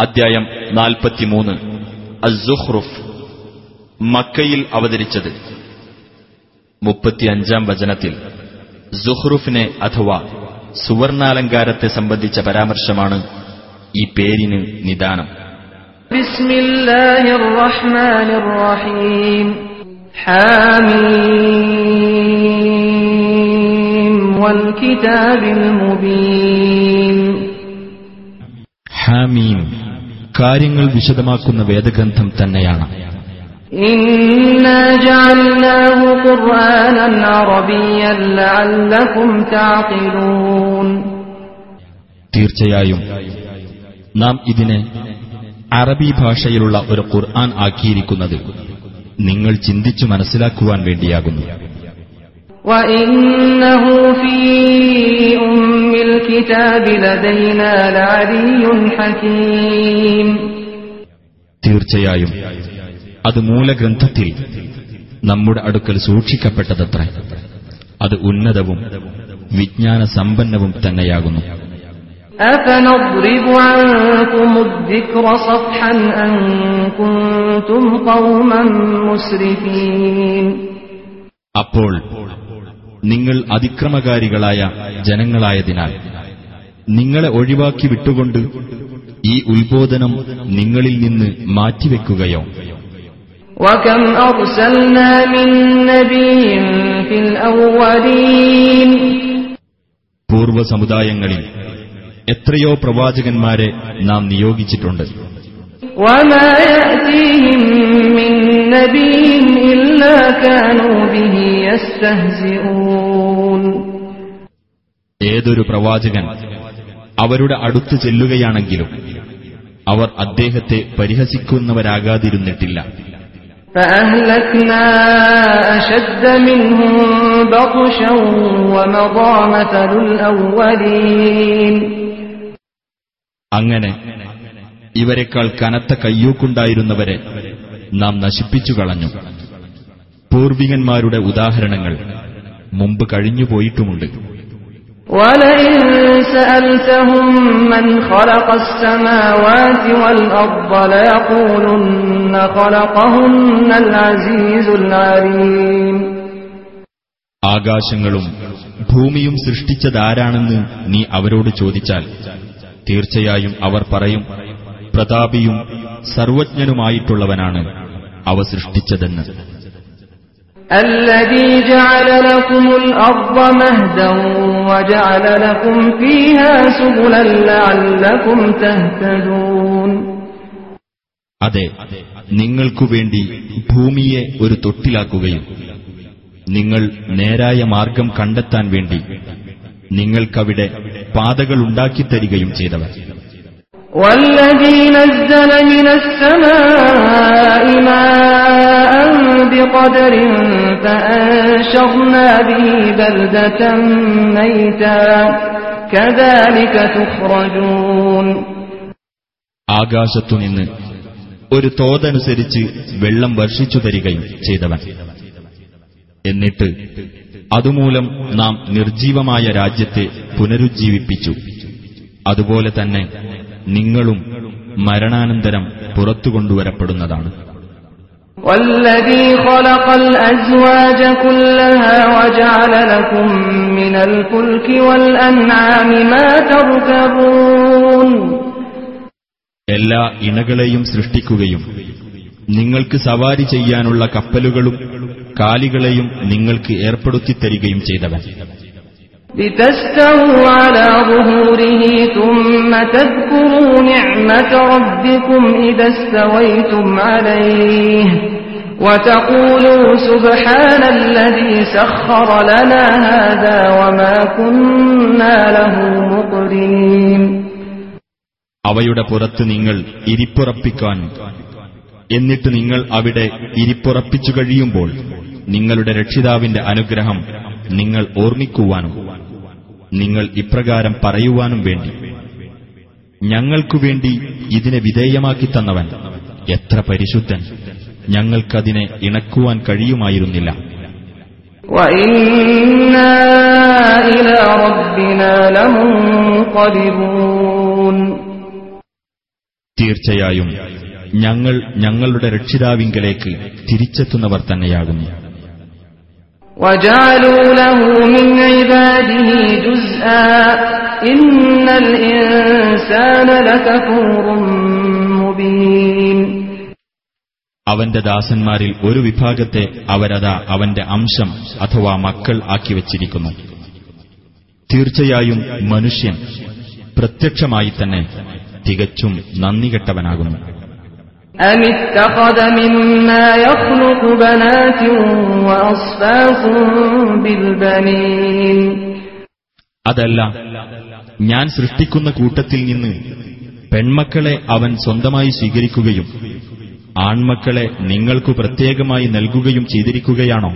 അധ്യായം നാൽപ്പത്തിമൂന്ന്. അസുഹ്റുഫ് മക്കയിൽ അവതരിച്ചത്. മുപ്പത്തിയഞ്ചാം വചനത്തിൽ സുഹ്റുഫിനെ അഥവാ സുവർണാലങ്കാരത്തെ സംബന്ധിച്ച പരാമർശമാണ് ഈ പേരിന് നിദാനം. ഹാമീം. കാര്യങ്ങൾ വിശദമാക്കുന്ന വേദഗ്രന്ഥം തന്നെയാണ്. തീർച്ചയായും നാം ഇതിനെ അറബി ഭാഷയിലുള്ള ഒരു ഖുർആൻ ആക്കിയിരിക്കുന്നത് നിങ്ങൾ ചിന്തിച്ചു മനസ്സിലാക്കുവാൻ വേണ്ടിയാകുന്നു. തീർച്ചയായും. അത് മൂലഗ്രന്ഥത്തിൽ നമ്മുടെ അടുക്കൽ സൂക്ഷിക്കപ്പെട്ടതത്ര. അത് ഉന്നതവും വിജ്ഞാന സമ്പന്നവും തന്നെയാകുന്നു അപ്പോൾ നിങ്ങൾ അതിക്രമകാരികളായ ജനങ്ങളായതിനാൽ നിങ്ങളെ ഒഴിവാക്കി വിട്ടുകൊണ്ട് ഈ ഉത്ബോധനം നിങ്ങളിൽ നിന്ന് മാറ്റിവെക്കുകയോ وكم أرسلنا من نبي في الأولين പൂർവ്വ സമുദായങ്ങളിൽ എത്രയോ പ്രവാചകന്മാരെ നാം നിയോഗിച്ചിട്ടുണ്ട് ഏതൊരു പ്രവാചകൻ അവരുടെ അടുത്ത് ചെല്ലുകയാണെങ്കിലും അവർ അദ്ദേഹത്തെ പരിഹസിക്കുന്നവരാകാതിരുന്നിട്ടില്ല فأهلكنا أشد منهم بطشا ومضى مثل الأولين അങ്ങനെ ഇവരെക്കാൾ കനത്ത കയ്യൂക്കുണ്ടായിരുന്നവരെ നാം നശിപ്പിച്ചു കളഞ്ഞു പൂർവികന്മാരുടെ ഉദാഹരണങ്ങൾ മുമ്പ് കഴിഞ്ഞുപോയിട്ടുമുണ്ട് ولئن سألتهم من خلق السماوات والأرض ليقولن خلقهن العزيز العليم ആകാശങ്ങളും ഭൂമിയും സൃഷ്ടിച്ചതാരാണെന്ന് നീ അവരോട് ചോദിച്ചാൽ തീർച്ചയായും അവർ പറയും പ്രതാപിയും സർവജ്ഞനുമായിട്ടുള്ളവനാണ് അവ സൃഷ്ടിച്ചതെന്ന് الذي جعل لكم الأرض مهدا وجعل لكم فيها سبلا لعلكم تهتدون അതെ നിങ്ങൾക്കു വേണ്ടി ഭൂമിയെ ഒരു തൊട്ടിലാക്കുകയും നിങ്ങൾ നേരായ മാർഗം കണ്ടെത്താൻ വേണ്ടി നിങ്ങൾക്കവിടെ പാതകളുണ്ടാക്കിത്തരികയും ചെയ്തവർ والذي نزل من السماء ماء بقدر فأنشرنا به بلدة ميتا كذلك تخرجون ആകാശത്തുനിന്ന് ഒരു തോതനുസരിച്ച് വെള്ളം വർഷിച്ചു തരികയും ചെയ്തവൻ എന്നിട്ട് അതുമൂലം നാം നിർജീവമായ രാജ്യത്തെ പുനരുജ്ജീവിപ്പിച്ചു അതുപോലെ തന്നെ നിങ്ങളും മരണാനന്തരം പുറത്തു കൊണ്ടുവരപ്പെടുന്നതാണ് എല്ലാ ഇണകളെയും സൃഷ്ടിക്കുകയും നിങ്ങൾക്ക് സവാരി ചെയ്യാനുള്ള കപ്പലുകളും കാലികളെയും നിങ്ങൾക്ക് ഏർപ്പെടുത്തി തരികയും ചെയ്തവൻ. لتستووا على ظهوره ثم تذكروا نعمة ربكم إذا استويتم عليه وتقولوا سبحان الذي سخر لنا هذا وما كنا له مقرنين അവയുടെ പുറത്ത് നിങ്ങൾ ഇരിപ്പുറപ്പിക്കാൻ എന്നിട്ട് നിങ്ങൾ അവിടെ ഇരിപ്പുറപ്പിച്ചു കഴിയുമ്പോൾ നിങ്ങളുടെ രക്ഷിതാവിന്റെ അനുഗ്രഹം നിങ്ങൾ ഓർമ്മിക്കുവാനും നിങ്ങൾ ഇപ്രകാരം പറയുവാനും വേണ്ടി. ഞങ്ങൾക്കുവേണ്ടി ഇതിനെ വിധേയമാക്കി തന്നവൻ എത്ര പരിശുദ്ധൻ. ഞങ്ങൾക്കതിനെ ഇണക്കുവാൻ കഴിയുമായിരുന്നില്ല. തീർച്ചയായും ഞങ്ങൾ ഞങ്ങളുടെ രക്ഷിതാവിങ്കലേക്ക് തിരിച്ചെത്തുന്നവർ തന്നെയാകുന്നു. അവന്റെ ദാസന്മാരിൽ ഒരു വിഭാഗത്തെ അവരതാ അവന്റെ അംശം അഥവാ മക്കൾ ആക്കി വച്ചിരിക്കുന്നു. തീർച്ചയായും മനുഷ്യൻ പ്രത്യക്ഷമായി തന്നെ തികച്ചും നന്ദികെട്ടവനാകുന്നു. أم اتخذ مما يخلق بنات وأصفاكم بالبنين അതല്ല ഞാൻ സൃഷ്ടിക്കുന്ന കൂട്ടത്തിൽ നിന്ന് പെൺമക്കളെ അവൻ സ്വന്തമായി സ്വീകരിക്കുകയും ആൺമക്കളെ നിങ്ങൾക്കു പ്രത്യേകമായി നൽകുകയും ചെയ്തിരിക്കുകയാണോ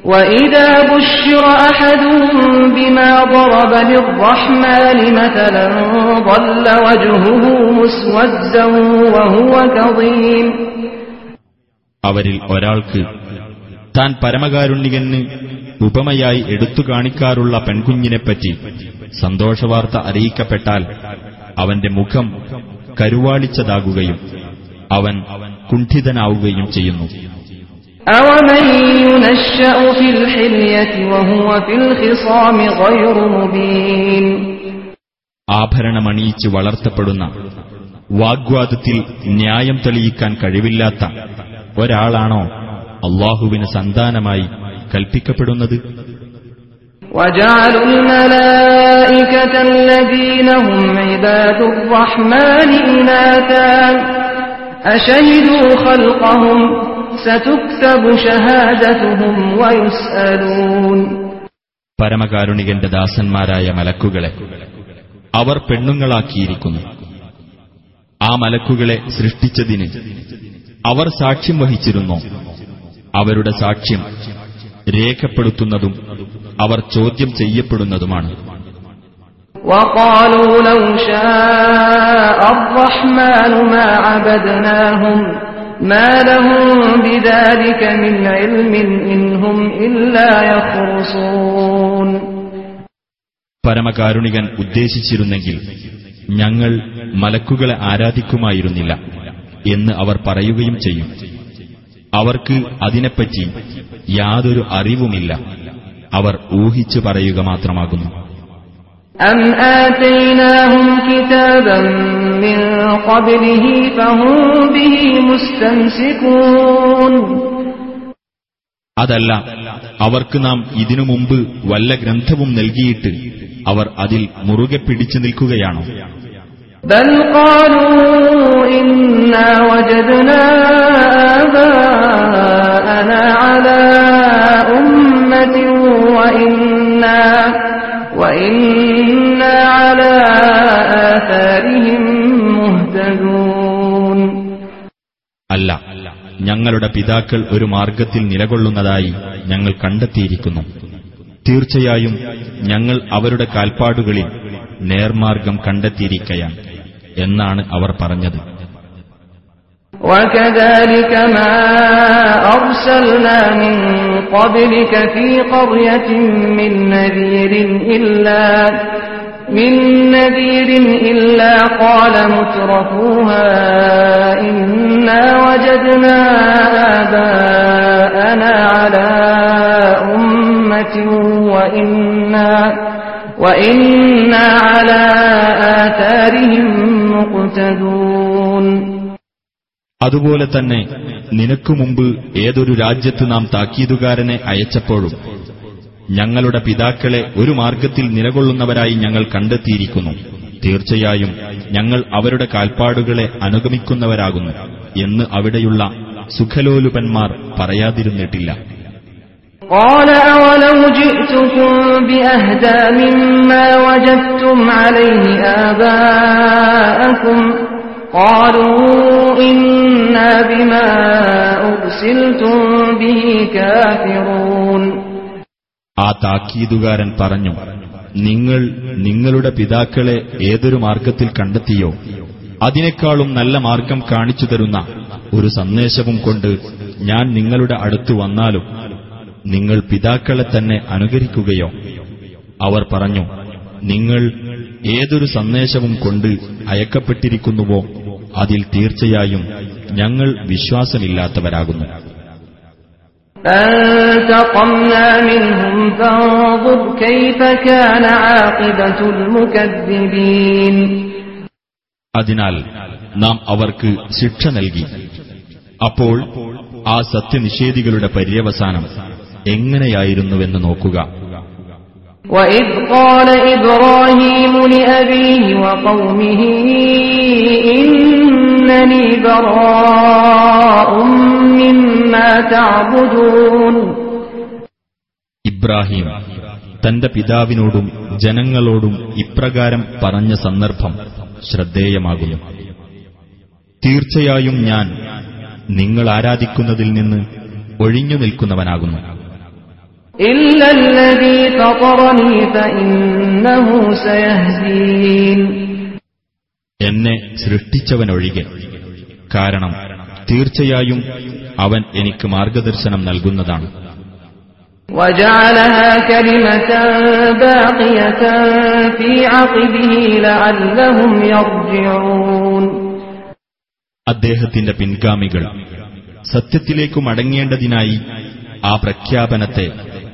وإذا بشر أحدهم بما ضرب للرحمن مثلا ظل وجهه مسودا وهو كظيم അവരിൽ ഒരാൾക്ക് താൻ പരമകാരുണ്യകന് ഉപമയായി എടുത്തു കാണിക്കാറുള്ള പെൺകുഞ്ഞിനെപ്പറ്റി സന്തോഷവാർത്ത അറിയിക്കപ്പെട്ടാൽ അവന്റെ മുഖം കരുവാളിച്ചതാകുകയും അവൻ കുണ്ഠിതനാവുകയും ചെയ്യുന്നു أومن ينشأ في الحلية وهو في الخصام غير مبين ആഭരണമണിയിച്ച് വളർത്തപ്പെടുന്ന വാഗ്വാദത്തിൽ ന്യായം തെളിയിക്കാൻ കഴിവില്ലാത്ത ഒരാളാണോ അള്ളാഹുവിന് സന്താനമായി കൽപ്പിക്കപ്പെടുന്നത് وجعلوا الملائكة الذين هم عباد الرحمن إناثا أشهدوا خلقهم ستكتب شهادتهم ويسألون പരമകാരുണികന്റെ ദാസന്മാരായ മലക്കുകളെ അവർ പെണ്ണുങ്ങളാക്കിയിരിക്കുന്നു ആ മലക്കുകളെ സൃഷ്ടിച്ചതിന് അവർ സാക്ഷ്യം വഹിച്ചിരുന്നു അവരുടെ സാക്ഷ്യം രേഖപ്പെടുത്തുന്നതും അവർ ചോദ്യം ചെയ്യപ്പെടുന്നതുമാണ് وقالوا لو شاء الرحمن ما عبدناهم പരമകാരുണികൻ ഉദ്ദേശിച്ചിരുന്നെങ്കിൽ ഞങ്ങൾ മലക്കുകളെ ആരാധിക്കുമായിരുന്നില്ല എന്ന് അവർ പറയുകയും ചെയ്യും. അവർക്ക് അതിനെപ്പറ്റി യാതൊരു അറിവുമില്ല. അവർ ഊഹിച്ചു പറയുക മാത്രമാകുന്നു. أم آتيناهم كتابا من قبله فهم به مستمسكون അതല്ല അവർക്ക് നാം ഇതിനു മുമ്പ് വല്ല ഗ്രന്ഥവും നൽകിയിട്ട് അവർ അതിൽ മുറുകെ പിടിച്ചു നിൽക്കുകയാണോ بل അല്ല ഞങ്ങളുടെ പിതാക്കൾ ഒരു മാർഗത്തിൽ നിലകൊള്ളുന്നതായി ഞങ്ങൾ കണ്ടെത്തിയിരിക്കുന്നു. തീർച്ചയായും ഞങ്ങൾ അവരുടെ കാൽപ്പാടുകളിൽ നേർമാർഗം കണ്ടെത്തിയിരിക്കയാണ് എന്നാണ് അവർ പറഞ്ഞത്. وكذلك ما أرسلنا من قبلك في قرية من نذير إلا من نذير إلا قال مترفوها إنا وجدنا آباءنا على أمة وإنا وإنا على آثارهم مقتدون അതുപോലെ തന്നെ നിനക്കു മുമ്പ് ഏതൊരു രാജ്യത്ത് നാം താക്കീതുകാരനെ അയച്ചപ്പോഴും ഞങ്ങളുടെ പിതാക്കളെ ഒരു മാർഗത്തിൽ നിലകൊള്ളുന്നവരായി ഞങ്ങൾ കണ്ടെത്തിയിരിക്കുന്നു തീർച്ചയായും ഞങ്ങൾ അവരുടെ കാൽപ്പാടുകളെ അനുഗമിക്കുന്നവരാകുന്നു എന്ന് അവിടെയുള്ള സുഖലോലുപന്മാർ പറയാതിരുന്നിട്ടില്ല قال أولو جئتكم بأهدى مما وجدتم عليه آباءكم ആ താക്കീതുകാരൻ പറഞ്ഞു നിങ്ങൾ നിങ്ങളുടെ പിതാക്കളെ ഏതൊരു മാർഗത്തിൽ കണ്ടെത്തിയോ? അതിനേക്കാളും നല്ല മാർഗം കാണിച്ചു തരുന്ന ഒരു സന്ദേശവും കൊണ്ട് ഞാൻ നിങ്ങളുടെ അടുത്തു വന്നാലും നിങ്ങൾ പിതാക്കളെ തന്നെ അനുകരിക്കുകയോ? അവർ പറഞ്ഞു നിങ്ങൾ ഏതൊരു സന്ദേശവും കൊണ്ട് അയക്കപ്പെട്ടിരിക്കുന്നുവോ? അതിൽ തീർച്ചയായും ഞങ്ങൾ വിശ്വാസമില്ലാത്തവരാകുന്നു فانتقمنا منهم فانظر كيف كان عاقبة المكذبين അതിനാൽ നാം അവർക്ക് ശിക്ഷ നൽകി അപ്പോൾ ആ സത്യനിഷേധികളുടെ പര്യവസാനം എങ്ങനെയായിരുന്നുവെന്ന് നോക്കുക وإذ قال إبراهيم لأبيه وقومه إنني براء مما تعبدون ഇബ്രാഹിം തന്റെ പിതാവിനോടും ജനങ്ങളോടും ഇപ്രകാരം പറഞ്ഞ സന്ദർഭം ശ്രദ്ധേയമാകുന്നു. തീർച്ചയായും ഞാൻ നിങ്ങൾ ആരാധിക്കുന്നതിൽ നിന്ന് ഒഴിഞ്ഞു നിൽക്കുന്നവനാകുന്നു. ഇല്ലല്ലതീ എന്നെ സൃഷ്ടിച്ചവനൊഴികെ. കാരണം തീർച്ചയായും അവൻ എനിക്ക് മാർഗദർശനം നൽകുന്നതാണ്. അദ്ദേഹത്തിന്റെ പിൻഗാമികൾ സത്യത്തിലേക്ക് മടങ്ങേണ്ടതിനായി ആ പ്രഖ്യാപനത്തെ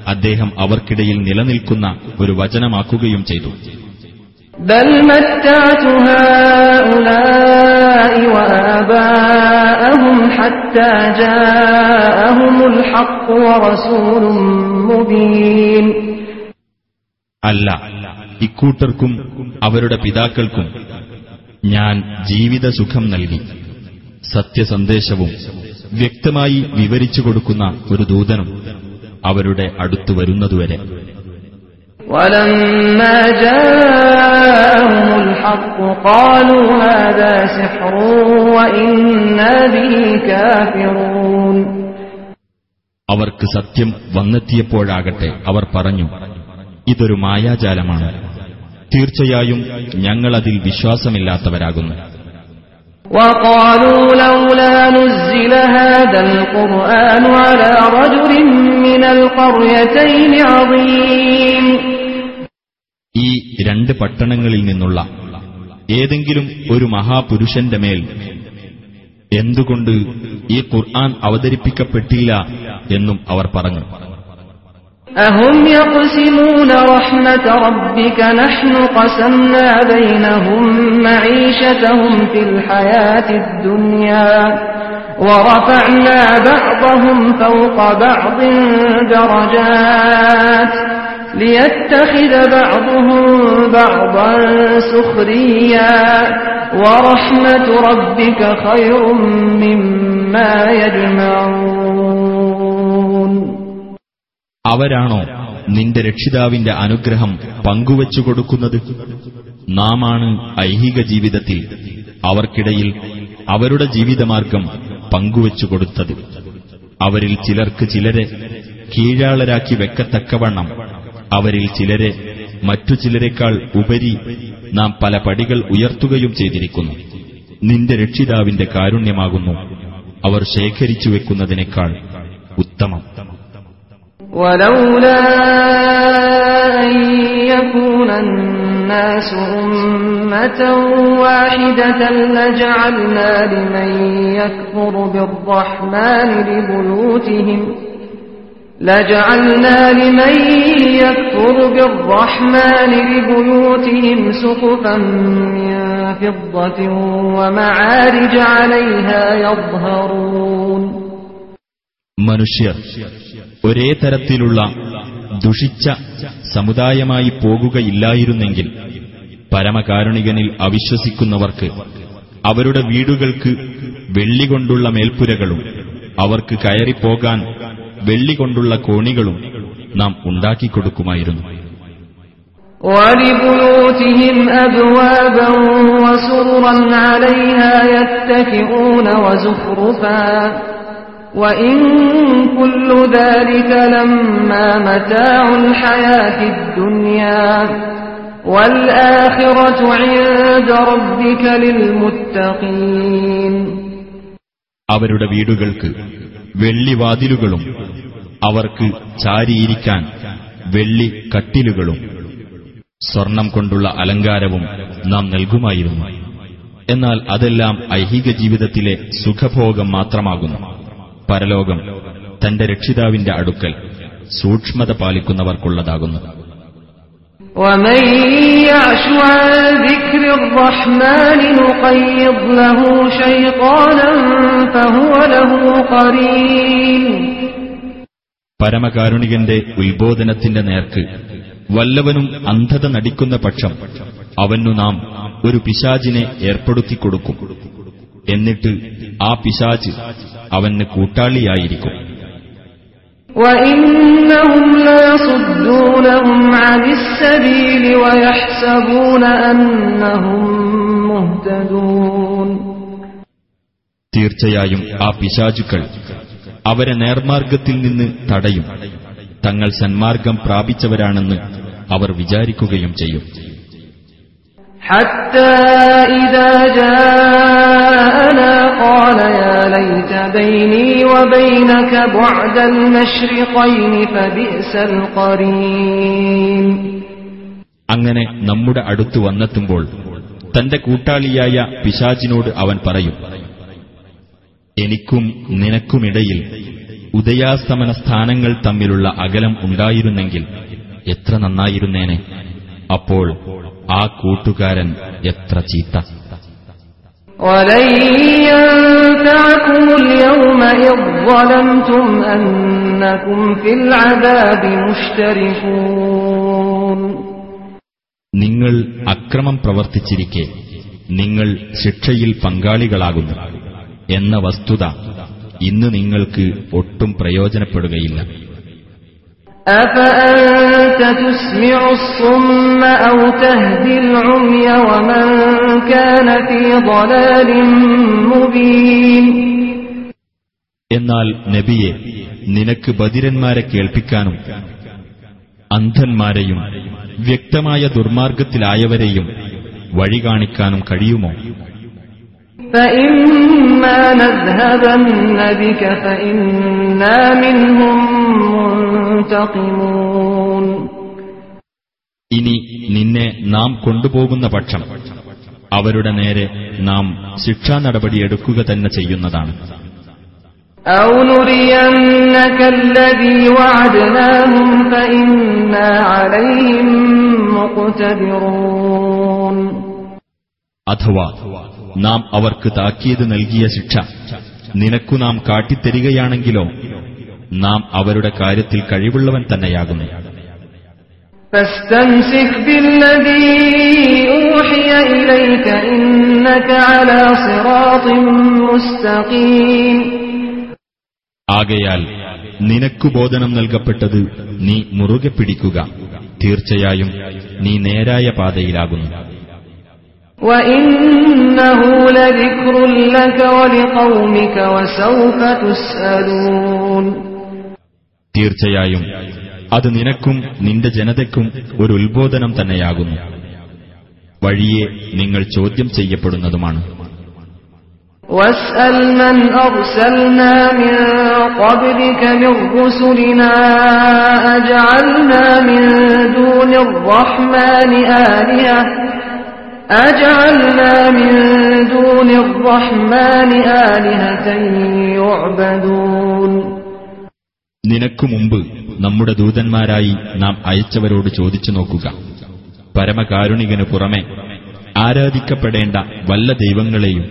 അദ്ദേഹം അവർക്കിടയിൽ നിലനിൽക്കുന്ന ഒരു വചനമാക്കുകയും ചെയ്തു. بل متعت هؤلاء وآباءهم حتى جاءهم الحق ورسول مبين അല്ല ഇക്കൂട്ടർക്കും അവരുടെ പിതാക്കൾക്കും ഞാൻ ജീവിത സുഖം നൽകി സത്യസന്ദേശവും വ്യക്തമായി വിവരിച്ചു കൊടുക്കുന്ന ഒരു ദൂതനും അവരുടെ അടുത്തു വരുന്നതുവരെ ولما جاءهم الحق قالوا هذا سحر وإنا به كافرون അവർക്ക് സത്യം വന്നെത്തിയപ്പോഴാകട്ടെ അവർ പറഞ്ഞു ഇതൊരു മായാജാലമാണ് തീർച്ചയായും ഞങ്ങളതിൽ വിശ്വാസമില്ലാത്തവരാകുന്നു وقالوا لولا نزل هذا القرآن على رجل من القريتين عظيم ഈ രണ്ട് പട്ടണങ്ങളിൽ നിന്നുള്ള ഏതെങ്കിലും ഒരു മഹാപുരുഷന്റെ മേൽ എന്തുകൊണ്ട് ഈ ഖുർആൻ അവതരിപ്പിക്കപ്പെട്ടില്ല എന്നും അവർ പറഞ്ഞു أهم يقسمون رحمة ربك نحن قسمنا بينهم معيشتهم في الحياة الدنيا ورفعنا بعضهم فوق بعض درجات ليتخذ بعضهم بعضا سخريا ورحمة ربك خير مما يجمعون അവരാണോ നിന്റെ രക്ഷിതാവിന്റെ അനുഗ്രഹം പങ്കുവച്ചു കൊടുക്കുന്നത് നാമാണ് ഐഹിക ജീവിതത്തിൽ അവർക്കിടയിൽ അവരുടെ ജീവിതമാർഗം പങ്കുവച്ചു കൊടുത്തത് അവരിൽ ചിലർക്ക് ചിലരെ കീഴാളരാക്കി വെക്കത്തക്കവണ്ണം അവരിൽ ചിലരെ മറ്റു ചിലരെക്കാൾ ഉപരി നാം പല പടികൾ ഉയർത്തുകയും ചെയ്തിരിക്കുന്നു നിന്റെ രക്ഷിതാവിന്റെ കാരുണ്യമാകുന്നു അവർ ശേഖരിച്ചു വെക്കുന്നതിനേക്കാൾ ഉത്തമം ولولا أن يكون الناس أمة واحدة لجعلنا لمن يكفر بالرحمن لبيوتهم لجعلنا لمن يكفر بالرحمن لبيوتهم سقفا من فضة ومعارج عليها يظهرون മനുഷ്യർ ഒരേ തരത്തിലുള്ള ദുഷിച്ച സമുദായമായി പോകുകയില്ലായിരുന്നെങ്കിൽ പരമകാരുണികനിൽ അവിശ്വസിക്കുന്നവർക്ക് അവരുടെ വീടുകൾക്ക് വെള്ളികൊണ്ടുള്ള മേൽപ്പുരകളും അവർക്ക് കയറിപ്പോകാൻ വെള്ളികൊണ്ടുള്ള കോണികളും നാം ഉണ്ടാക്കിക്കൊടുക്കുമായിരുന്നു ولبيوتهم أبوابا وسررا عليها يتكئون وزخرفا وإن كل ذلك لما متاع الحياة الدنيا والآخرة عند ربك للمتقين അവരുടെ വീടുകൾക്ക് വെള്ളിവാതിലുകളും അവർക്ക് ചാരിയിരിക്കാൻ വെള്ളി കട്ടിലുകളും സ്വർണം കൊണ്ടുള്ള അലങ്കാരവും നാം നൽകുമായിരുന്നു. എന്നാൽ അതെല്ലാം ഐഹിക ജീവിതത്തിലെ സുഖഭോഗം മാത്രമാകുന്നു. പരലോകം തന്റെ രക്ഷിതാവിന്റെ അടുക്കൽ സൂക്ഷ്മത പാലിക്കുന്നവർക്കുള്ളതാകുന്നു. ومن يعش عن ذكر الرحمن نقيض له شيطانا فهو له قرين പരമകാരുണികന്റെ ഉത്ബോധനത്തിന്റെ നേർക്ക് വല്ലവനും അന്ധത നടിക്കുന്ന പക്ഷം അവനു നാം ഒരു പിശാചിനെ ഏർപ്പെടുത്തിക്കൊടുക്കും എന്നിട്ട് ആ പിശാച് അവന് കൂട്ടാളിയായിരിക്കും وإنهم ليصدونهم عن السبيل ويحسبون أنهم مهتدون തീർച്ചയായും ആ പിശാചുക്കൾ അവരെ നേർമാർഗത്തിൽ നിന്ന് തടയും തങ്ങൾ സന്മാർഗം പ്രാപിച്ചവരാണെന്ന് അവർ വിചാരിക്കുകയും ചെയ്യും حتى إذا جاءنا قال يا ليت بيني وبينك بعد المشرقين فبئس القرين അങ്ങനെ നമ്മുടെ അടുത്ത് വന്നെത്തുമ്പോൾ തന്റെ കൂട്ടാളിയായ പിശാചിനോട് അവൻ പറയും എനിക്കും നിനക്കുമിടയിൽ ഉദയാസ്തമന സ്ഥാനങ്ങൾ തമ്മിലുള്ള അകലം ഉണ്ടായിരുന്നെങ്കിൽ എത്ര നന്നായിരുന്നേനെ അപ്പോൾ ആ കൂട്ടുകാരൻ എത്ര ചീത്ത ولن ينفعكم اليوم إذ ظلمتم أنكم في العذاب مشتركون നിങ്ങൾ അക്രമം പ്രവർത്തിച്ചിരിക്കെ നിങ്ങൾ ശിക്ഷയിൽ പങ്കാളികളാകുന്നു എന്ന വസ്തുത ഇന്ന് നിങ്ങൾക്ക് ഒട്ടും പ്രയോജനപ്പെടുകയില്ല أفأنت تسمع الصم أو تهدي العمي ومن എന്നാൽ നബിയെ നിനക്ക് ബദിരന്മാരെ കേൾപ്പിക്കാനും അന്ധന്മാരെയും വ്യക്തമായ ദുർമാർഗത്തിലായവരെയും വഴി കാണിക്കാനും കഴിയുമോ? ഇനി നിന്നെ നാം കൊണ്ടുപോകുന്ന പക്ഷം അവരുടെ നേരെ നാം ശിക്ഷാ നടപടി എടുക്കുക തന്നെ ചെയ്യുന്നതാണ്. അഥവാ നാം അവർക്ക് താക്കീത് നൽകിയ ശിക്ഷ നിനക്കു നാം കാട്ടിത്തരികയാണെങ്കിലോ നാം അവരുടെ കാര്യത്തിൽ കഴിവുള്ളവൻ തന്നെയാകുന്നു. فاستمسك بالذي أوحي إليك إنك على صراط مستقيم ആകയാൽ നിനക്കു ബോധനം നൽകപ്പെട്ടത് നീ മുറുകെ പിടിക്കുക തീർച്ചയായും നീ നേരായ പാതയിലാകുന്നു وإنه لذكر لك ولقومك وسوف تسألون തീർച്ചയായും അത് നിനക്കും നിന്റെ ജനതയ്ക്കും ഒരു ഉത്ബോധനം തന്നെയാകുന്നു വഴിയെ നിങ്ങൾ ചോദ്യം ചെയ്യപ്പെടുന്നതുമാണ് واسأل من أرسلنا من قبلك من رسلنا أجعلنا من دون الرحمن آلهة أجعلنا من دون الرحمن آلهة يعبدون നിനക്കു മുമ്പ് നമ്മുടെ ദൂതന്മാരായി നാം അയച്ചവരോട് ചോദിച്ചു നോക്കുക പരമകാരുണികനു പുറമെ ആരാധിക്കപ്പെടേണ്ട വല്ല ദൈവങ്ങളെയും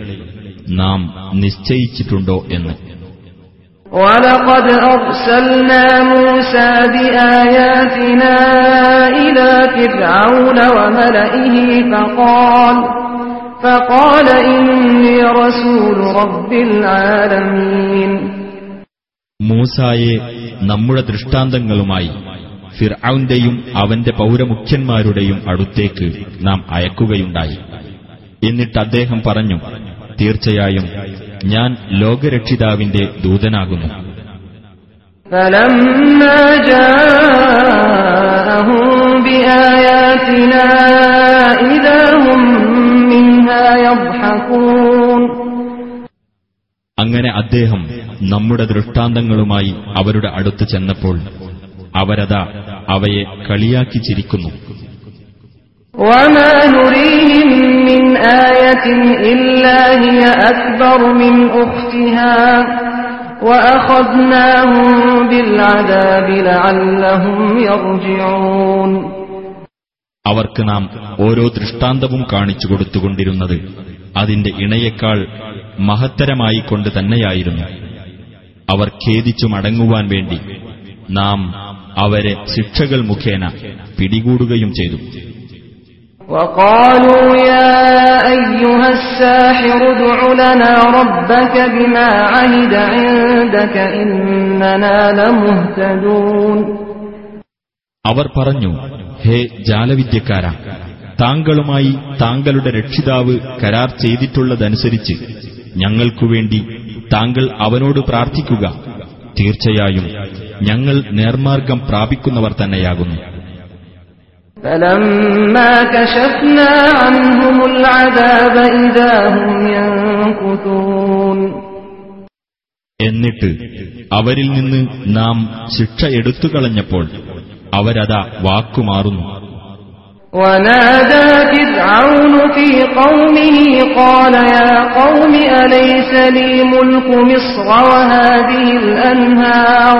നാം നിശ്ചയിച്ചിട്ടുണ്ടോ എന്ന് ولقد أرسلنا موسى بآياتنا إلى فرعون وملئه فقال فقال إني رسول رب العالمين മൂസായെ നമ്മുടെ ദൃഷ്ടാന്തങ്ങളുമായി ഫിർഔന്റെയും അവന്റെ പൗരമുഖ്യന്മാരുടെയും അടുത്തേക്ക് നാം അയക്കുകയുണ്ടായി. എന്നിട്ട് അദ്ദേഹം പറഞ്ഞു തീർച്ചയായും ഞാൻ ലോകരക്ഷിതാവിന്റെ ദൂതനാകുന്നു. അങ്ങനെ അദ്ദേഹം നമ്മുടെ ദൃഷ്ടാന്തങ്ങളുമായി അവരുടെ അടുത്ത് ചെന്നപ്പോൾ അവരതാ അവയെ കളിയാക്കി ചിരിക്കുന്നു. അവർക്ക് നാം ഓരോ ദൃഷ്ടാന്തവും കാണിച്ചു കൊടുത്തുകൊണ്ടിരുന്നത് അതിന്റെ ഇണയേക്കാൾ മഹത്തരമായി കൊണ്ട് തന്നെയായിരുന്നു. അവർ ഖേദിച്ചു മടങ്ങുവാൻ വേണ്ടി നാം അവരെ ശിക്ഷകൾ മുഖേന പിടികൂടുകയും ചെയ്തു وقالوا يا أيها الساحر ادع لنا ربك بما عهد عندك إننا لمهتدون അവർ പറഞ്ഞു ഹേ ജാലവിദ്യക്കാര താങ്കളുമായി താങ്കളുടെ രക്ഷിതാവ് കരാർ ചെയ്തിട്ടുള്ളതനുസരിച്ച് ഞങ്ങൾക്കുവേണ്ടി താങ്കൾ അവനോട് പ്രാർത്ഥിക്കുക. തീർച്ചയായും ഞങ്ങൾ നേർമാർഗം പ്രാപിക്കുന്നവർ തന്നെയാകുന്നു. എന്നിട്ട് അവരിൽ നിന്ന് നാം ശിക്ഷ എടുത്തുകളഞ്ഞപ്പോൾ അവരതാ വാക്കുമാറുന്നു. ونادى فرعون في قومه قال يا قوم أليس لي ملك مصر وهذه الأنهار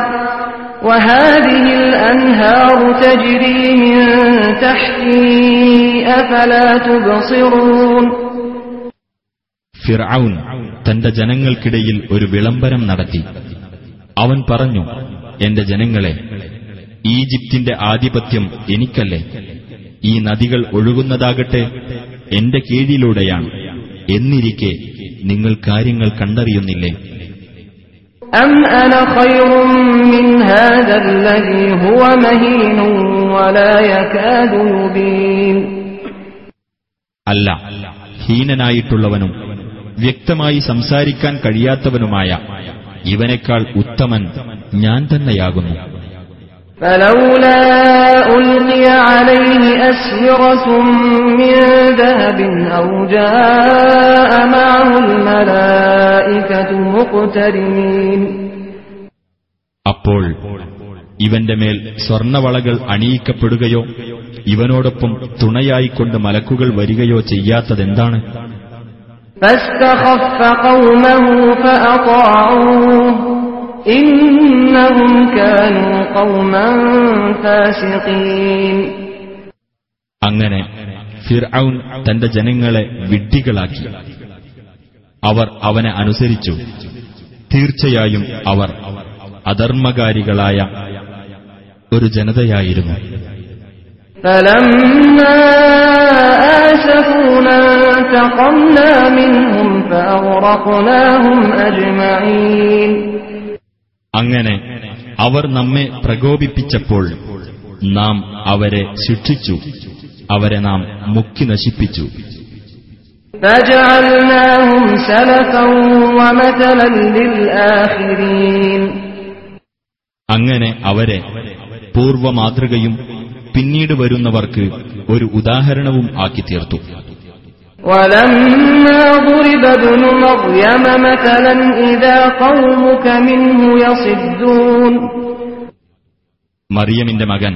وهذه الأنهار تجري من تحتي أفلا تبصرون ഫിർഔൻ തന്റെ ജനങ്ങൾക്കിടയിൽ ഒരു വിളംബരം നടത്തി അവൻ പറഞ്ഞു എന്റെ ജനങ്ങളെ ഈജിപ്തിന്റെ ആധിപത്യം എനിക്കല്ലേ ഈ നദികൾ ഒഴുകുന്നതാകട്ടെ എന്റെ കീഴിലൂടെയാണ്. എന്നിരിക്കെ നിങ്ങൾ കാര്യങ്ങൾ കണ്ടറിയുന്നില്ലേ? അല്ല ഹീനനായിട്ടുള്ളവനും വ്യക്തമായി സംസാരിക്കാൻ കഴിയാത്തവനുമായ ഇവനേക്കാൾ ഉത്തമൻ ഞാൻ തന്നെയാകുന്നു. فلولا ألقي عليه أسورة من ذهب أو جاء معه الملائكة مقترنين അപ്പോൾ ഇവന്റെ മേൽ സ്വർണവളകൾ അണിയിക്കപ്പെടുകയോ ഇവനോടൊപ്പം തുണയായിക്കൊണ്ട് മലക്കുകൾ വരികയോ ചെയ്യാത്തതെന്താണ് فاستخف قومه فأطاعوه അങ്ങനെ ഫിർഔൻ തന്റെ ജനങ്ങളെ വിഡ്ഢികളാക്കി. അവർ അവനെ അനുസരിച്ചു. തീർച്ചയായും അവർ അധർമ്മകാരികളായ ഒരു ജനതയായിരുന്നു ും. അങ്ങനെ അവർ നമ്മെ പ്രകോപിപ്പിച്ചപ്പോൾ നാം അവരെ ശിക്ഷിച്ചു. അവരെ നാം മുക്കി നശിപ്പിച്ചു. അങ്ങനെ അവരെ പൂർവമാതൃകയും പിന്നീട് വരുന്നവർക്ക് ഒരു ഉദാഹരണവും ആക്കി തീർത്തു ولما ضرب ابن مريم مثلا إذا قومك منه يصدون മറിയമിന്റെ മകൻ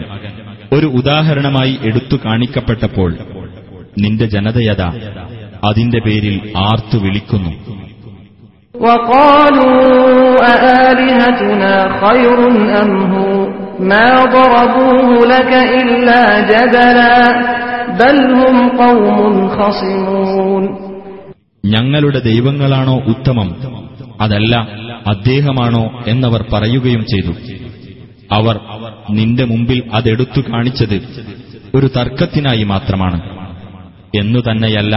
ഒരു ഉദാഹരണമായി എടുത്തു കാണിക്കപ്പെട്ടപ്പോൾ നിന്റെ ജനതയത അതിന്റെ പേരിൽ ആർത്തു വിളിക്കുന്നു وقالوا ഞങ്ങളുടെ ദൈവങ്ങളാണോ ഉത്തമം? അതല്ല അദ്ദേഹമാണോ എന്നവർ പറയുകയും ചെയ്തു. അവർ നിന്റെ മുമ്പിൽ അതെടുത്തു കാണിച്ചത് ഒരു തർക്കത്തിനായി മാത്രമാണ്. എന്നു തന്നെയല്ല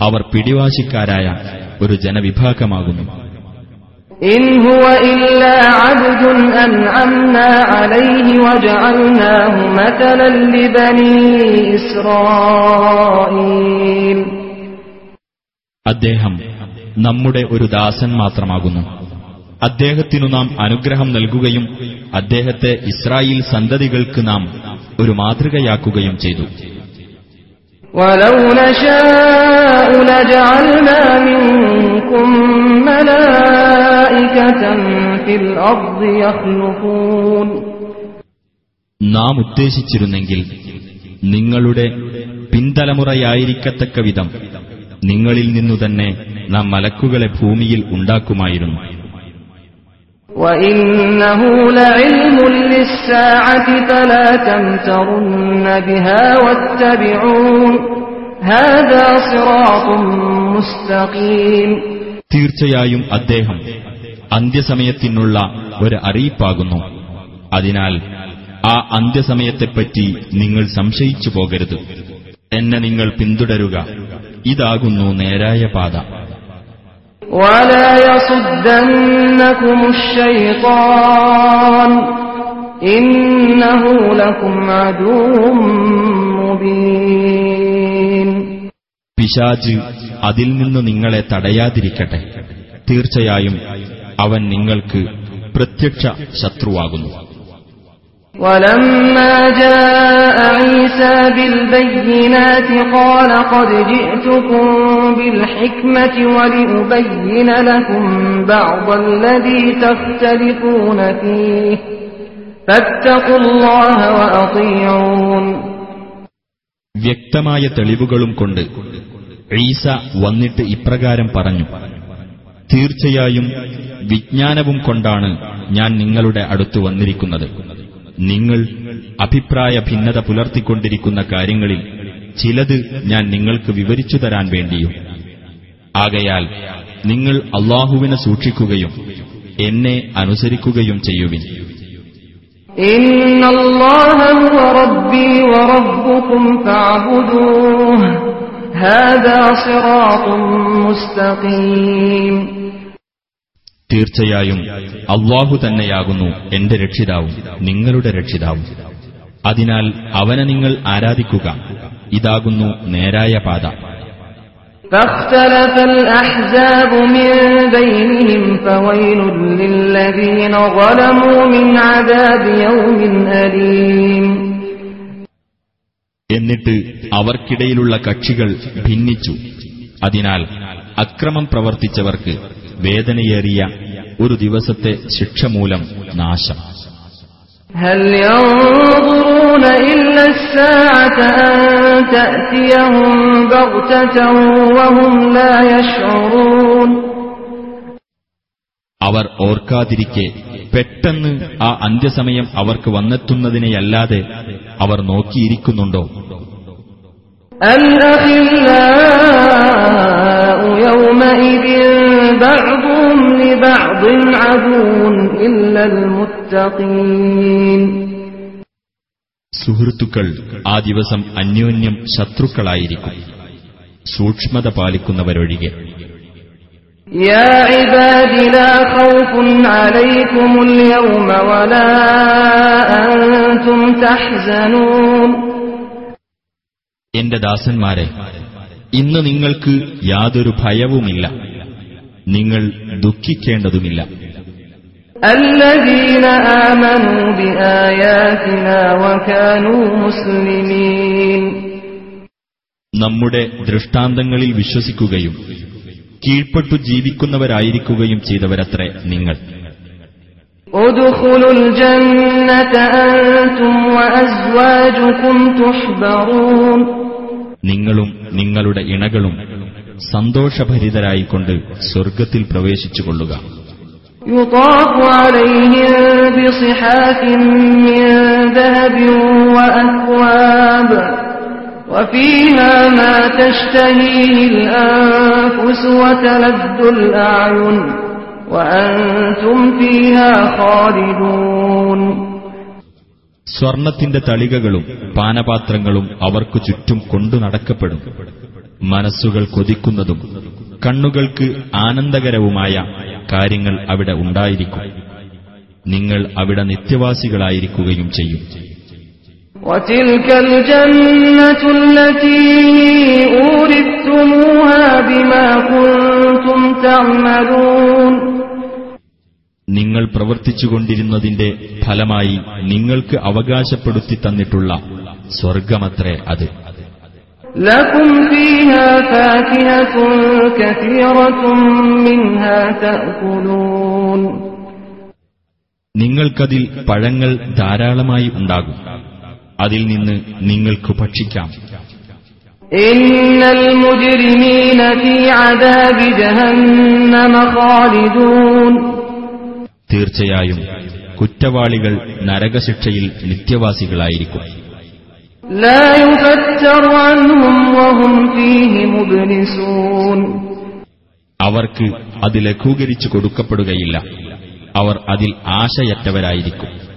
അവർ പിടിവാശിക്കാരായ ഒരു ജനവിഭാഗമാകുന്നു. إن هو إلا عبد أنعمنا عليه وجعلناه مثلا لبني إسرائيل അദ്ദേഹം നമ്മുടെ ഒരു ദാസൻ മാത്രമാകുന്നു അദ്ദേഹത്തിനു നാം അനുഗ്രഹം നൽകുകയും അദ്ദേഹത്തെ ഇസ്രായേൽ സന്തതികൾക്ക് നാം ഒരു മാതൃകയാക്കുകയും ചെയ്തു ولو نشاء لجعلنا منكم ملائكة في الأرض يخلفون നാം ഉദ്ദേശിച്ചിരുന്നെങ്കിൽ നിങ്ങളുടെ പിന്തലമുറയായിരിക്കത്തക്ക വിധം നിങ്ങളിൽ നിന്നു തന്നെ നാം മലക്കുകളെ ഭൂമിയിൽ ഉണ്ടാക്കുമായിരുന്നു وإنه لعلم للساعة فلا تمترن بها واتبعون هذا صراط مستقيم തീർച്ചയായും അദ്ദേഹം അന്ത്യസമയത്തിനുള്ള ഒരു അറിയിപ്പാകുന്നു അതിനാൽ ആ അന്ത്യസമയത്തെപ്പറ്റി നിങ്ങൾ സംശയിച്ചു പോകരുത് എന്നെ നിങ്ങൾ പിന്തുടരുക ഇതാകുന്നു നേരായ പാത ولا يصدنكم الشيطان പിശാജ് അതിൽ നിന്ന് നിങ്ങളെ തടയാതിരിക്കട്ടെ തീർച്ചയായും അവൻ നിങ്ങൾക്ക് പ്രത്യക്ഷ ശത്രുവാകുന്നു ولما جاء عيسى بالبينات قال قد جئتكم بالحكمة ولأبين لكم بعض الذي تختلفون فيه فاتقوا الله وأطيعون വ്യക്തമായ തെളിവുകളും കൊണ്ട് ഈസ വന്നിട്ട് ഇപ്രകാരം പറഞ്ഞു തീർച്ചയായും വിജ്ഞാനവും കൊണ്ടാണ് ഞാൻ നിങ്ങളുടെ അടുത്ത് വന്നിരിക്കുന്നത്. നിങ്ങൾ അഭിപ്രായ ഭിന്നത പുലർത്തിക്കൊണ്ടിരിക്കുന്ന കാര്യങ്ങളിൽ ചിലത് ഞാൻ നിങ്ങൾക്ക് വിവരിച്ചു തരാൻ വേണ്ടിയും ആകയാൽ നിങ്ങൾ അള്ളാഹുവിനെ സൂക്ഷിക്കുകയും എന്നെ അനുസരിക്കുകയും ചെയ്യുവിൻ. തീർച്ചയായും അള്ളാഹു തന്നെയാകുന്നു എന്റെ രക്ഷിതാവും നിങ്ങളുടെ രക്ഷിതാവും. അതിനാൽ അവനെ നിങ്ങൾ ആരാധിക്കുക. ഇതാകുന്നു നേരായ പാത. فاختلف الأحزاب من بينهم فويل للذين ظلموا من عذاب يوم أليم എന്നിട്ട് അവർക്കിടയിലുള്ള കക്ഷികൾ ഭിന്നിച്ചു അതിനാൽ അക്രമം പ്രവർത്തിച്ചവർക്ക് വേദനയേറിയ ഒരു ദിവസത്തെ ശിക്ഷ മൂലം നാശം هل ينظرون إلا الساعة أن تأتيهم بغتة وهم لا يشعرون അവർ ഓർക്കാതിരിക്കെ പെട്ടെന്ന് ആ അന്ത്യസമയം അവർക്ക് വന്നെത്തുന്നതിനെയല്ലാതെ അവർ നോക്കിയിരിക്കുന്നുണ്ടോ الأخلاء يومئذ بعضهم لبعض عدو إلا المتقين സുഹൃത്തുക്കൾ ആ ദിവസം അന്യോന്യം ശത്രുക്കളായിരിക്കും സൂക്ഷ്മത പാലിക്കുന്നവരൊഴികെ يا عباد لا خوف عليكم اليوم ولا أنتم تحزنون എന്റെ ദാസന്മാരെ ഇന്ന് നിങ്ങൾക്ക് യാതൊരു ഭയവുമില്ല നിങ്ങൾ ദുഃഖിക്കേണ്ടതുമില്ല. നമ്മുടെ ദൃഷ്ടാന്തങ്ങളിൽ വിശ്വസിക്കുകയും കീഴ്പ്പെട്ടു ജീവിക്കുന്നവരായിരിക്കുകയും ചെയ്തവരത്രേ നിങ്ങൾ. നിങ്ങളും നിങ്ങളുടെ ഇണകളും സന്തോഷഭരിതരായിക്കൊണ്ട് സ്വർഗത്തിൽ പ്രവേശിച്ചുകൊള്ളുക يطاف عليهم بصحاف من ذهب وأكواب وفيها ما تشتهيه الأنفس وتلذ الأعين وأنتم فيها خالدون സ്വർണത്തിന്റെ തളികകളും പാനപാത്രങ്ങളും അവർക്കു ചുറ്റും കൊണ്ടു നടക്കപ്പെടും. മനസ്സുകൾ കൊതിക്കുന്നതും കണ്ണുകൾക്ക് ആനന്ദകരവുമായ കാര്യങ്ങൾ അവിടെ ഉണ്ടായിരിക്കും. നിങ്ങൾ അവിടെ നിത്യവാസികളായിരിക്കുകയും ചെയ്യും. ൂരിത്തുമൂഹ ബിമാ കുന്തും തമ്മലൂൻ നിങ്ങൾ പ്രവർത്തിച്ചുകൊണ്ടിരുന്നതിന്റെ ഫലമായി നിങ്ങൾക്ക് അവകാശപ്പെടുത്തി തന്നിട്ടുള്ള സ്വർഗമത്രേ അത്. നിങ്ങൾക്കതിൽ പഴങ്ങൾ ധാരാളമായി ഉണ്ടാകും. അതിൽ നിന്ന് നിങ്ങൾക്ക് ഭക്ഷിക്കാം. ഇന്നൽ മുജരിമീന ഫീ ജഹന്നമ ഖാലിദൂൻ. തീർച്ചയായും കുറ്റവാളികൾ നരകശിക്ഷയിൽ നിത്യവാസികളായിരിക്കും. അവർക്ക് അത് ലഘൂകരിച്ചു കൊടുക്കപ്പെടുകയില്ല. അവർ അതിൽ ആശയറ്റവരായിരിക്കും.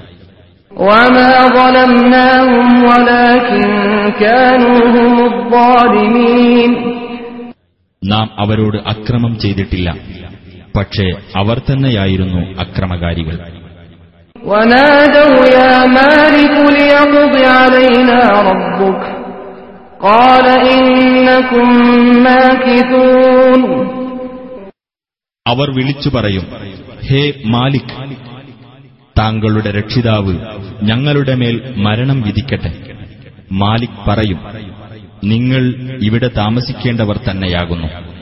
നാം അവരോട് അക്രമം ചെയ്തിട്ടില്ല. പക്ഷേ അവർ തന്നെയായിരുന്നു അക്രമകാരികൾ. അവർ വിളിച്ചു പറയും ഹേ മാലിക് താങ്കളുടെ രക്ഷിതാവ് ഞങ്ങളുടെ മേൽ മരണം വിധിക്കട്ടെ. മാലിക് പറയും നിങ്ങൾ ഇവിടെ താമസിക്കേണ്ടവർ തന്നെയാകുന്നു.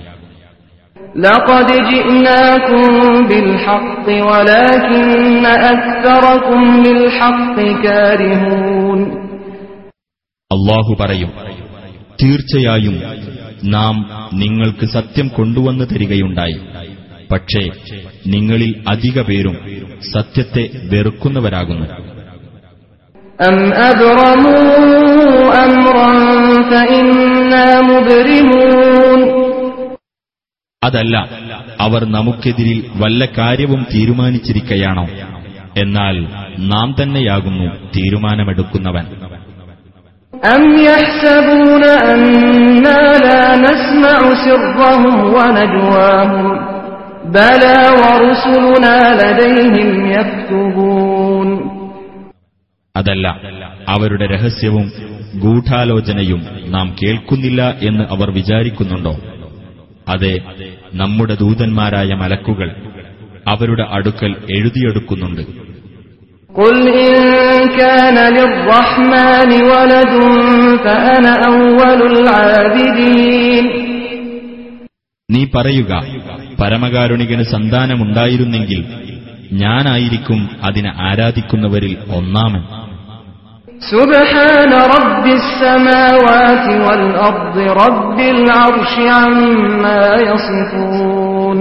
لقد جئناكم بالحق ولكن أكثركم للحق كارهون അള്ളാഹു പറയും തീർച്ചയായും നാം നിങ്ങൾക്ക് സത്യം കൊണ്ടുവന്നു തരികയുണ്ടായി പക്ഷേ നിങ്ങളിൽ അധിക പേരും സത്യത്തെ വെറുക്കുന്നവരാകുന്നു أم അതല്ല അവർ നമുക്കെതിരിൽ വല്ല കാര്യവും തീരുമാനിച്ചിരിക്കയാണോ? എന്നാൽ നാം തന്നെയാകുന്നു തീരുമാനമെടുക്കുന്നവൻ. അതല്ല അവരുടെ രഹസ്യവും ഗൂഢാലോചനയും നാം കേൾക്കുന്നില്ല എന്ന് അവർ വിചാരിക്കുന്നുണ്ടോ? അതെ നമ്മുടെ ദൂതന്മാരായ മലക്കുകൾ അവരുടെ അടുക്കൽ എഴുതിയെടുക്കുന്നുണ്ട്. നീ പറയുക പരമകാരുണികന് സന്താനമുണ്ടായിരുന്നെങ്കിൽ ഞാനായിരിക്കും അതിനെ ആരാധിക്കുന്നവരിൽ ഒന്നാമൻ. سبحان رب السماوات والأرض رب العرش عما يصفون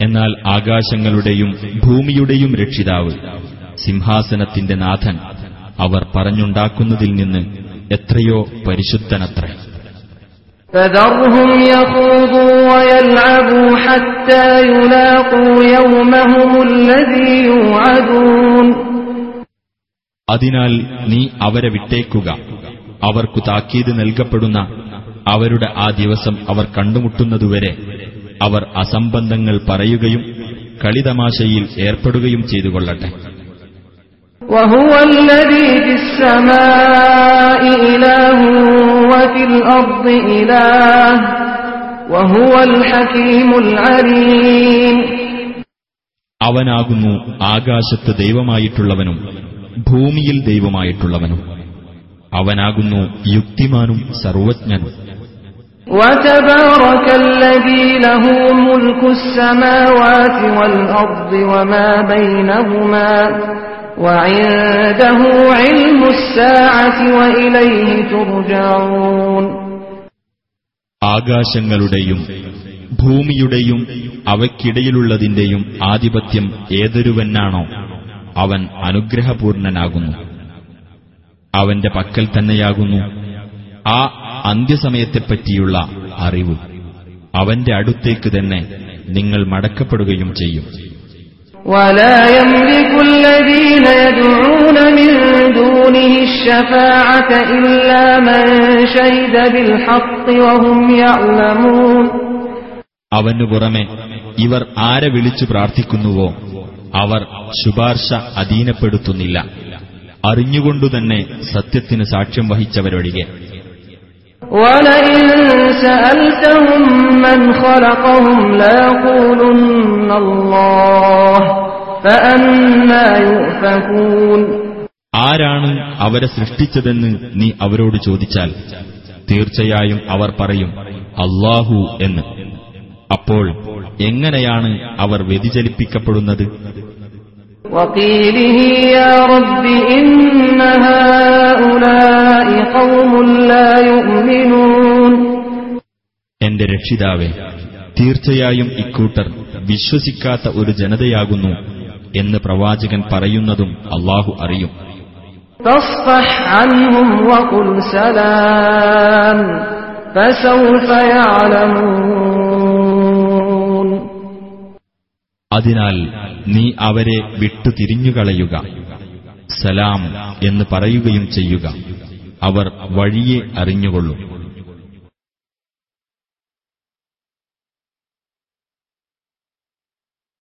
എന്നാൽ ആകാശങ്ങളുടെയും ഭൂമിയുടെയും രക്ഷിതാവ് സിംഹാസനത്തിന്റെ നാഥൻ അവർ പറഞ്ഞുണ്ടാക്കുന്നതിൽ നിന്ന് എത്രയോ പരിശുദ്ധനത്രേ فذرهم يخوضوا ويلعبوا حتى يلاقوا يومهم الذي يوعدون അതിനാൽ നീ അവരെ വിട്ടേക്കുക. അവർക്കു താക്കീത് നൽകപ്പെടുന്ന അവരുടെ ആ ദിവസം അവർ കണ്ടുമുട്ടുന്നതുവരെ അവർ അസംബന്ധങ്ങൾ പറയുകയും കളിതമാശയിൽ ഏർപ്പെടുകയും ചെയ്തു കൊള്ളട്ടെ അവനാകുന്നു ആകാശത്ത് ദൈവമായിട്ടുള്ളവനും. ഭൂമിയിൽ ദൈവമായിട്ടുള്ളവനും അവനാകുന്നു യുക്തിമാനും സർവജ്ഞനും وتبارك الذي له ملك السماوات والأرض وما بينهما وعنده علم الساعة وإليه ترجعون ആകാശങ്ങളുടെയും ഭൂമിയുടെയും അവയ്ക്കിടയിലുള്ളതിന്റെയും ആധിപത്യം ഏതൊരുവനാണോ അവൻ അനുഗ്രഹപൂർണനാകുന്നു അവന്റെ പക്കൽ തന്നെയാകുന്നു ആ അന്ത്യസമയത്തെപ്പറ്റിയുള്ള അറിവ് അവന്റെ അടുത്തേക്ക് തന്നെ നിങ്ങൾ മടക്കപ്പെടുകയും ചെയ്യും ولا يملك الذين يدعون من دونه الشفاعة إلا من شهد بالحق وهم يعلمون അവനു പുറമെ ഇവർ ആരെ വിളിച്ചു പ്രാർത്ഥിക്കുന്നുവോ അവർ ശുപാർശ അധീനപ്പെടുത്തുന്നില്ല. അറിഞ്ഞുകൊണ്ടുതന്നെ സത്യത്തിന് സാക്ഷ്യം വഹിച്ചവരൊഴികെ. ആരാണ് അവരെ സൃഷ്ടിച്ചതെന്ന് നീ അവരോട് ചോദിച്ചാൽ തീർച്ചയായും അവർ പറയും അള്ളാഹു എന്ന്. അപ്പോൾ എങ്ങനെയാണ് അവർ വ്യതിചലിപ്പിക്കപ്പെടുന്നത്? എന്റെ രക്ഷിതാവെ തീർച്ചയായും ഇക്കൂട്ടർ വിശ്വസിക്കാത്ത ഒരു ജനതയാകുന്നു എന്ന് പ്രവാചകൻ പറയുന്നതും അള്ളാഹു അറിയും ും. അതിനാൽ നീ അവരെ വിട്ടു തിരിഞ്ഞുകളയുക സലാം എന്ന് പറയുകയും ചെയ്യുക. അവർ വഴിയെ അറിഞ്ഞുകൊള്ളും.